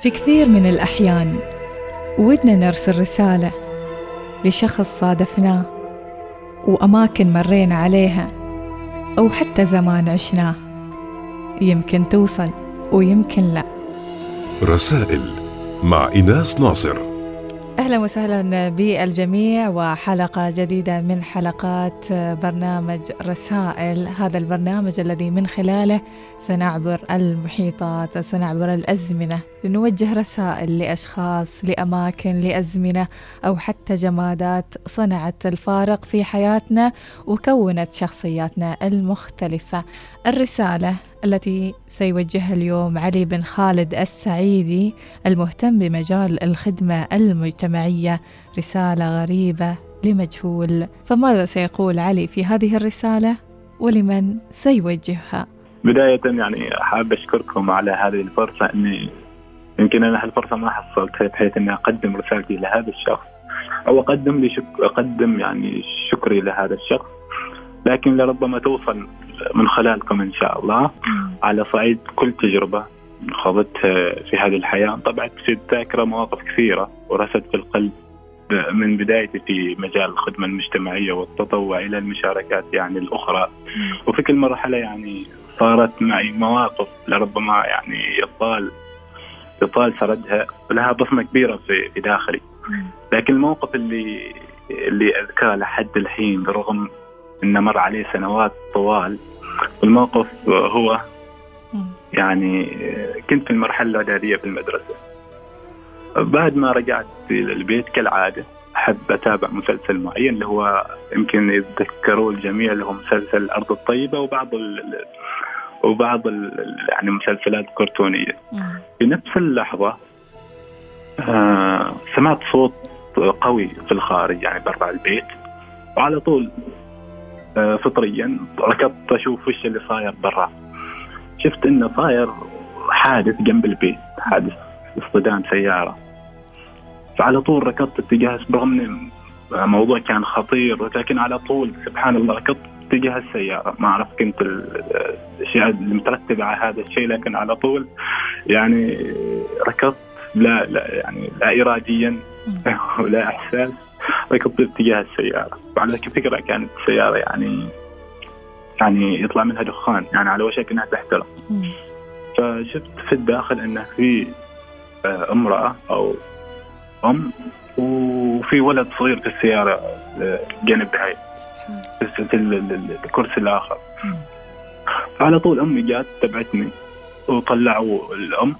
في كثير من الأحيان ودنا نرسل رسالة لشخص صادفناه وأماكن مرينا عليها أو حتى زمان عشناه. يمكن توصل ويمكن لا. رسائل مع إناس ناصر. أهلا وسهلا بالجميع وحلقة جديدة من حلقات برنامج رسائل. هذا البرنامج الذي من خلاله سنعبر المحيطات وسنعبر الأزمنة. لنوجه رسائل لأشخاص لأماكن لأزمنة أو حتى جمادات صنعت الفارق في حياتنا وكونت شخصياتنا المختلفة. الرسالة التي سيوجهها اليوم علي بن خالد السعيدي المهتم بمجال الخدمة المجتمعية رسالة غريبة لمجهول. فماذا سيقول علي في هذه الرسالة؟ ولمن سيوجهها؟ بداية يعني حاب أشكركم على هذه الفرصة أني يمكن أنا هالفرصة ما حصلتها بحيث أني أقدم رسالتي لهذا الشخص أو أقدم لي شك... أقدم يعني شكري لهذا الشخص. لكن لربما توصل من خلالكم إن شاء الله. على صعيد كل تجربة خضتها في هذه الحياة. طبعت في الذاكره مواقف كثيرة ورست في القلب من بدايتي في مجال الخدمة المجتمعية والتطوع إلى المشاركات يعني الأخرى. وفي كل مرحلة يعني صارت معي مواقف لربما يعني يطال يطال سردها لها بصمة كبيرة في في داخلي. لكن الموقف اللي اللي اذكره لحد الحين رغم انه مر عليه سنوات طوال. الموقف هو يعني كنت في المرحلة الإعدادية في المدرسة. بعد ما رجعت إلى البيت كالعادة أحب أتابع مسلسل معين اللي هو يمكن يتذكروه الجميع اللي هو مسلسل الأرض الطيبة وبعض ال وبعض ال يعني مسلسلات كرتونية. في نفس اللحظة آه سمعت صوت قوي في الخارج يعني برا البيت. وعلى طول فطريا. ركضت أشوف وش اللي صاير برا. شفت إنه صاير حادث جنب البيت حادث اصطدام سيارة. فعلى طول ركضت اتجاه برغم إن الموضوع كان خطير لكن على طول سبحان الله ركضت اتجاه السيارة. ما أعرف كنت الأشياء المترتبه على هذا الشيء لكن على طول يعني ركضت لا لا يعني لا اراديا ولا إحساس. ركضت اتجاه السيارة. وعلى فكرة كانت السيارة يعني يعني يطلع منها دخان يعني على وشك إنها تحترق. فشفت في الداخل إنه في آه، امرأة أو أم وفي ولد صغير في السيارة آه، جنب هاي في الكرسي الآخر. على طول أمي جات تبعتني وطلعوا الأم.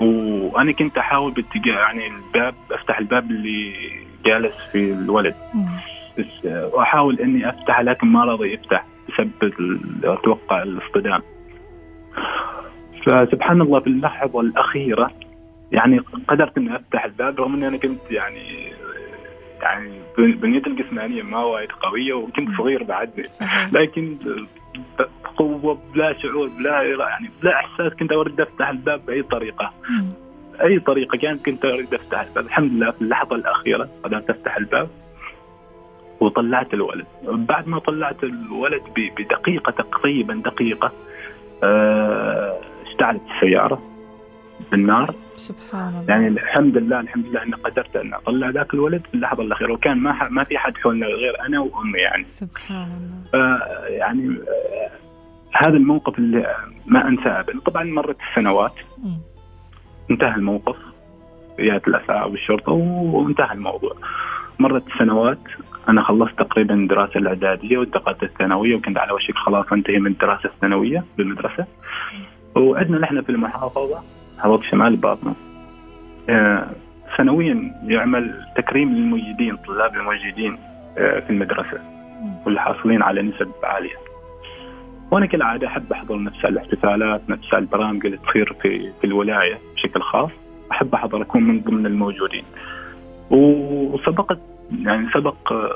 وأنا كنت أحاول باتجاه يعني الباب أفتح الباب اللي جالس في الولد. بس واحاول إني أفتح لكن ما رضي يفتح بسبب أتوقع الاصطدام. فسبحان الله في اللحظة الأخيرة يعني قدرت إني أفتح الباب رغم إني أنا كنت يعني يعني بنيتي الجسمانية ما وايد قوية وكنت صغير بعدني. لكن قوه بلا شعور بلا يعني بلا إحساس كنت أريد أفتح الباب بأي طريقة. أي طريقة كانت كنت أريد أفتح الباب. الحمد لله في اللحظة الأخيرة قدرت أفتح الباب وطلعت الولد. بعد ما طلعت الولد بدقيقة تقريبا دقيقة آه، اشتعلت السيارة. بالنار. سبحان الله. يعني الحمد لله الحمد لله إني قدرت أن أطلع ذاك الولد. في اللحظه الاخيره وكان ما ما في حد حولنا غير أنا وأمي يعني. سبحان الله. يعني آه، هذا الموقف اللي ما أنساه ابدا. طبعا مرت السنوات. انتهى الموقف. جاءت الاسعاف والشرطة وانتهى الموضوع. مرت السنوات أنا خلصت تقريبا دراسة الإعدادية وانتقلت الثانوية وكنت على وشك خلاص أنتهي من الدراسة الثانوية بالمدرسة. وعندنا نحن في المحافظة. محافظه شمال الباطنة. آه، سنويا يعمل تكريم للمجيدين الطلاب المجيدين آه، في المدرسة. واللي حاصلين على نسب عالية. وأنا كالعاده أحب أحضر نفس الاحتفالات نفس البرامج اللي تصير في في الولاية بشكل خاص. أحب أحضر أكون من ضمن الموجودين. وسبقت يعني سبق آه،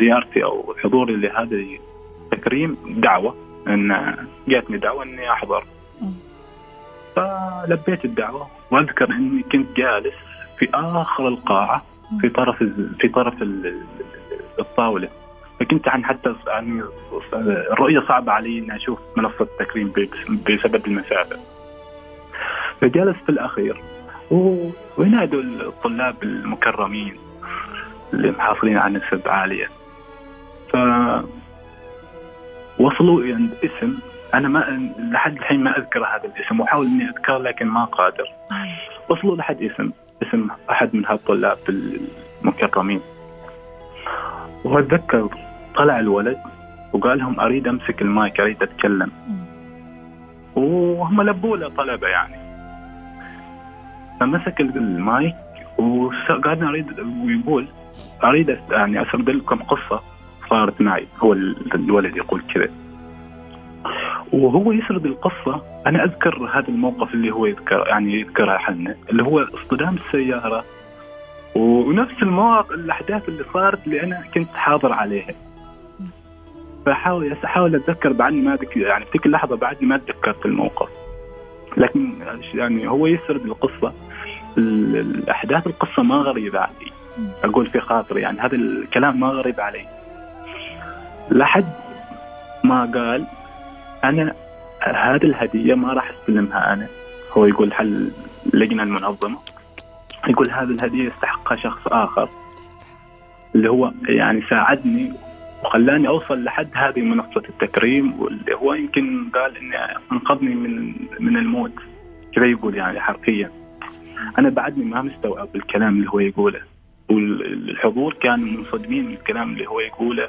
زيارتي أو حضوري لهذا التكريم دعوة إن جاتني دعوة إني أحضر. فلبيت الدعوة وأذكر إني كنت جالس في آخر القاعة في طرف في طرف الطاولة. فكنت عن حتى يعني الرؤيه صعبة علي إني أشوف منصة التكريم بسبب المسافة. فجلست في الأخير. وينادوا الطلاب المكرمين اللي محافظين على نسب عالية ف وصلوا عند اسم أنا ما لحد الحين ما أذكر هذا الاسم وأحاول إني أذكره لكن ما قادر. وصلوا لحد اسم اسم أحد من هالطلاب المكرمين وأتذكر طلع الولد وقال لهم أريد أمسك المايك أريد أتكلم. وهم لبوا له طلبة يعني. فمسك المايك وقعدنا أريد ويقول أريد أس- يعني أسرد لكم قصة صارت معي. هو ال- الولد يقول كذا. وهو يسرد القصة. أنا أذكر هذا الموقف اللي هو يذكر يعني يذكرها حنا اللي هو اصطدام السيارة. ونفس المواقف الأحداث اللي صارت اللي أنا كنت حاضر عليها. فحاول احاول أتذكر بعدني ما ذك يعني في تلك اللحظه بعدني ما تذكرت الموقف. لكن يعني هو يسرد القصة. ال- الأحداث القصة ما غريبة علي. أقول في خاطري يعني هذا الكلام ما غريب علي. لحد ما قال أنا هذه الهدية ما راح أستلمها أنا. هو يقول حل اللجنه المنظمة؟ يقول هذه الهدية يستحقها شخص آخر. اللي هو يعني ساعدني وخلاني أوصل لحد هذه منصة التكريم واللي هو يمكن قال إني أنقذني من من الموت. كذا يقول يعني حرفيا. أنا بعدني ما مستوعب الكلام اللي هو يقوله. والحضور كانوا منصدمين من الكلام اللي هو يقوله.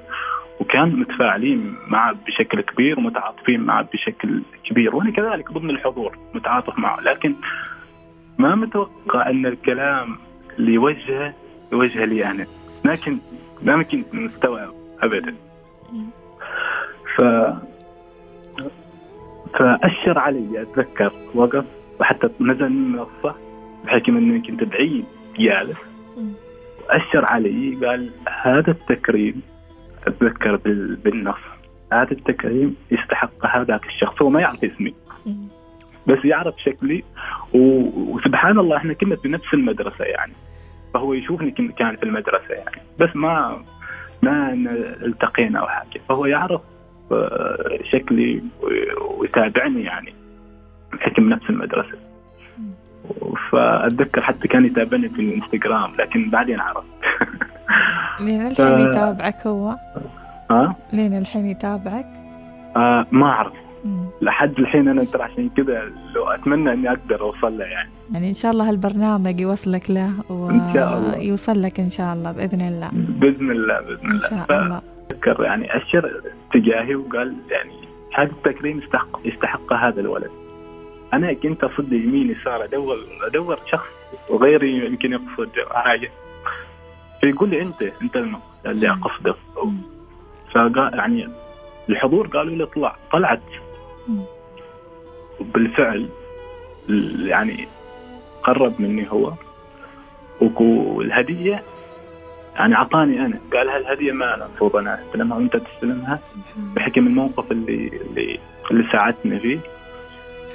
وكان متفاعلين معه بشكل كبير ومتعاطفين معه بشكل كبير وأنا كذلك ضمن الحضور متعاطف معه. لكن ما متوقع أن الكلام اللي يوجهه يوجهه لي أنا. لكن ما كنت مستوعب ابدا. ف فأشر علي أتذكر وقف وحتى نزل من المنصه بحكم أني كنت بعيد جالس. مم. أشر علي قال هذا التكريم أتذكر بال- بالنص. هذا التكريم يستحق هذاك الشخص هو ما يعرف اسمي. بس يعرف شكلي وسبحان الله إحنا كنا في نفس المدرسة يعني. فهو يشوفني كان في المدرسة يعني. بس ما ما التقينا أو حاجة. فهو يعرف آه، شكلي ويتابعني يعني. بحكم نفس المدرسة. فأتذكر حتى كان يتابعني في الإنستغرام لكن بعدين عرفت. لين الحين يتابعك هو؟ ها؟ لين الحين يتابعك؟ آه ما أعرف. لحد الحين أنا ترى عشان كذا لو أتمنى إني أقدر أوصل له يعني. يعني إن شاء الله هالبرنامج يوصلك له إن شاء الله. ويوصل لك إن شاء الله بإذن الله. بإذن الله بإذن الله. شاء الله. فذكر يعني أشر تجاهي وقال يعني هذا التكريم يستحق يستحق هذا الولد. أنا كنت اصد يمين يسار ادور أدور شخص وغيري يمكن يقصد حاجة. فيقول لي أنت أنت اللي. اقصده. فقال يعني الحضور قالوا لي اطلع طلعت مم. بالفعل ال- يعني قرب مني هو والهدية يعني أعطاني أنا قال هالهدية ما المفروض أنا أستلمها وأنت تستلمها. بحكم الموقف اللي اللي اللي ساعدتني فيه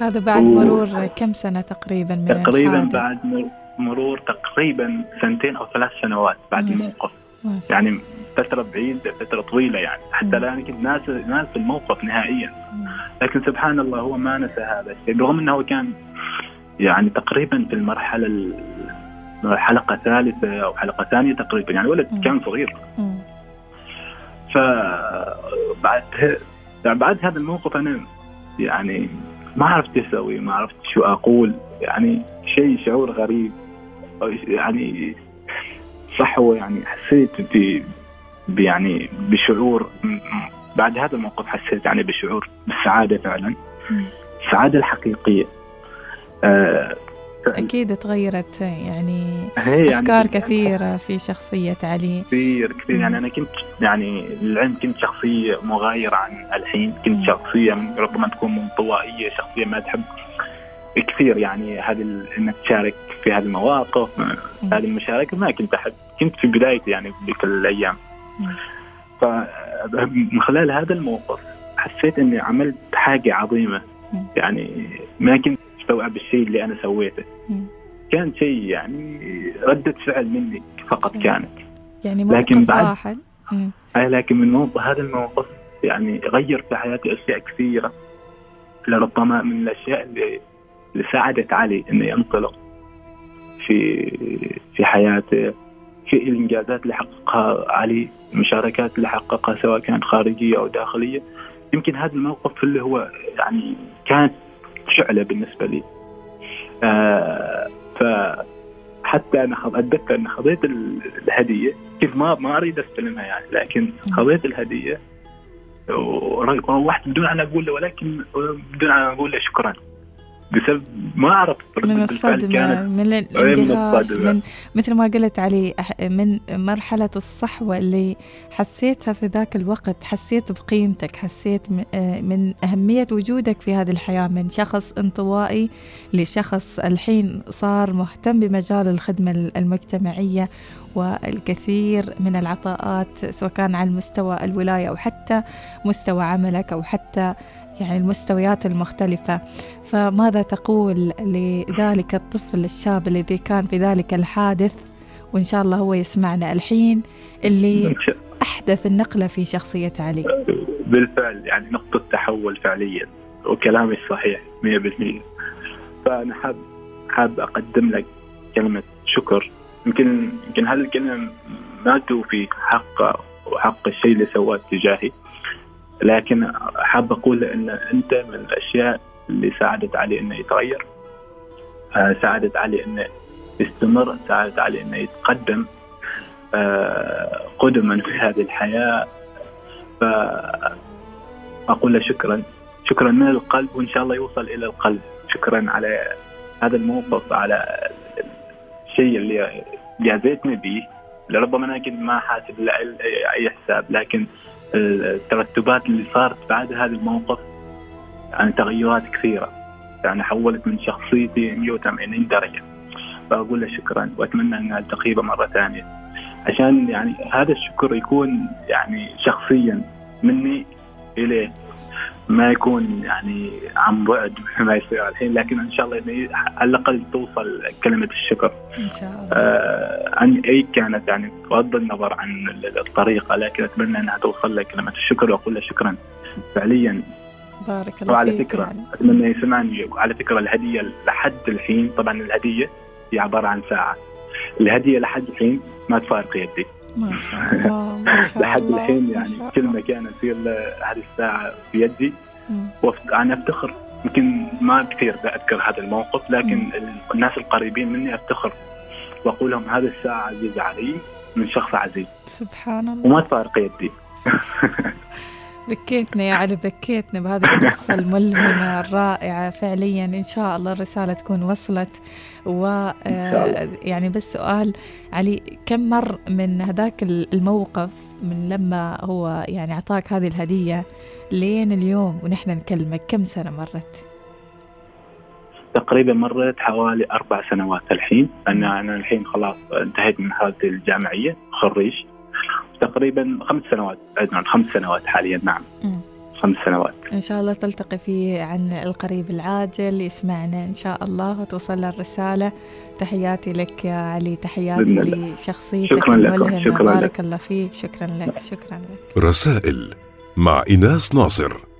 هذا بعد و- مرور كم سنة تقريبا من تقريبا الحادث؟ بعد مر- مرور تقريبا سنتين أو ثلاث سنوات بعد الموقف. يعني فترة بعيدة فترة طويلة يعني. حتى. لا أنا كنت ناس ناس الموقف نهائيا. لكن سبحان الله هو ما نسى هذا الشيء. رغم إنه هو كان يعني تقريبا في المرحلة ال- حلقة ثالثة أو حلقة ثانية تقريبا. يعني ولد. كان صغير. فبعد بعد هذا الموقف أنا يعني ما عرفت إيش أسوي ما عرفت شو أقول. يعني شيء شعور غريب. أو يعني صح هو يعني حسيت ب يعني بشعور بعد هذا الموقف حسيت يعني بشعور بالسعادة فعلا. السعادة الحقيقية. آه أكيد تغيرت يعني يعني أفكار كثيرة في شخصية علي. كثير كثير. يعني أنا كنت يعني للعلم كنت شخصية مغايرة عن الحين. كنت. شخصية ربما تكون منطوائيه شخصية ما تحب كثير يعني هذه إنك تشارك في هذه المواقف. هذه المشاركه ما كنت أحب كنت في بدايتي يعني بتلك الأيام مم. فمن خلال هذا الموقف حسيت إني عملت حاجة عظيمة. يعني ما كنت استوعب الشيء اللي أنا سويته. كان شيء يعني ردة فعل مني فقط. كانت يعني لكن موقف بعد- واحد. أي لكن من موقف هذا الموقف يعني غير في حياتي أشياء كثيرة لربما من الأشياء اللي اللي ساعدت علي إنه ينطلق في في حياته في الانجازات اللي حققها علي المشاركات اللي حققها سواء كانت خارجية أو داخلية. يمكن هذا الموقف اللي هو يعني كانت شعلة بالنسبة لي. آه فحتى أنا أتذكر أن خذيت الهدية. كيف ما ما أريد أستلمها يعني لكن خذيت الهدية وروحت بدون أن أقول له ولكن بدون أن أقول له شكرا. بسبب ما أعرف من الصدمة من الاندهاش من مثل ما قلت علي من مرحلة الصحوة اللي حسيتها في ذاك الوقت حسيت بقيمتك حسيت آه، من أهمية وجودك في هذه الحياة من شخص انطوائي لشخص الحين صار مهتم بمجال الخدمة المجتمعية والكثير من العطاءات سواء كان على مستوى الولاية أو حتى مستوى عملك أو حتى يعني المستويات المختلفة. فماذا تقول لذلك الطفل الشاب الذي كان في ذلك الحادث؟ وإن شاء الله هو يسمعنا الحين اللي أحدث النقلة في شخصية علي. بالفعل يعني نقطة تحول فعليا وكلامي صحيح 100% فأنا حاب حاب أقدم لك كلمة شكر. يمكن يمكن هذه الكلمة ما توفي حق وحق الشيء اللي سواه تجاهي؟ لكن حاب أقول إن أنت من الأشياء اللي ساعدت علي إنه يتغير. آه، ساعدت علي إنه يستمر ساعدت علي إنه يتقدم آه، قدما في هذه الحياة. فاقول له شكرا. شكرا من القلب وإن شاء الله يوصل إلى القلب. شكرا على هذا الموقف على الشيء اللي جازيتني به. لربما أنا كنت ما حاسب أي حساب لكن الترتبات اللي صارت بعد هذا الموقف يعني تغيرات كثيرة. يعني حولت من شخصيتي 180 درجه فأقول له شكرا وأتمنى ان التقي مرة ثانية. عشان يعني هذا الشكر يكون يعني شخصيا مني إليه. ما يكون يعني عن بعد ما يصير الحين لكن إن شاء الله على الأقل توصل كلمة الشكر. إن شاء الله. آه عن أي كانت يعني بغض النظر عن الطريقة لكن أتمنى إنها توصل لك كلمة الشكر وأقول له شكرا فعليا. بارك الله وعلى فكرة يعني. أتمنى يسمعني على فكرة الهدية لحد الحين طبعا الهدية هي عبارة عن ساعة. الهدية لحد الحين ما تفارق يدي. ما شاء الله ما شاء لحد الحين يعني كل مكان يصير هذه الساعة بيدي. أنا أفتخر يمكن ما كثير اذكر هذا الموقف لكن. الناس القريبين مني أفتخر. وأقول لهم هذه الساعة عزيزة علي من شخص عزيز. سبحان الله. وما تفارق يدي. بكيتنا يا علي بكيتنا بهذه القصة الملهمة الرائعة. فعليا إن شاء الله الرسالة تكون وصلت. و آه، يعني بس سؤال علي كم مر من هذاك الموقف من لما هو يعني أعطاك هذه الهدية لين اليوم ونحن نكلمك؟ كم سنة مرت؟ تقريبا مرت حوالي أربع سنوات الحين. أنا أنا الحين خلاص انتهيت من حالتي الجامعية خريج. تقريبا خمس سنوات. عندنا خمس سنوات حاليا نعم. م. خمس سنوات. إن شاء الله تلتقي فيه عن القريب العاجل يسمعنا إن شاء الله وتوصل له الرسالة. تحياتي لك يا علي تحياتي لشخصيتك الملهمة. بارك الله فيك. شكرا لك شكرا لك. رسائل مع إناس ناصر.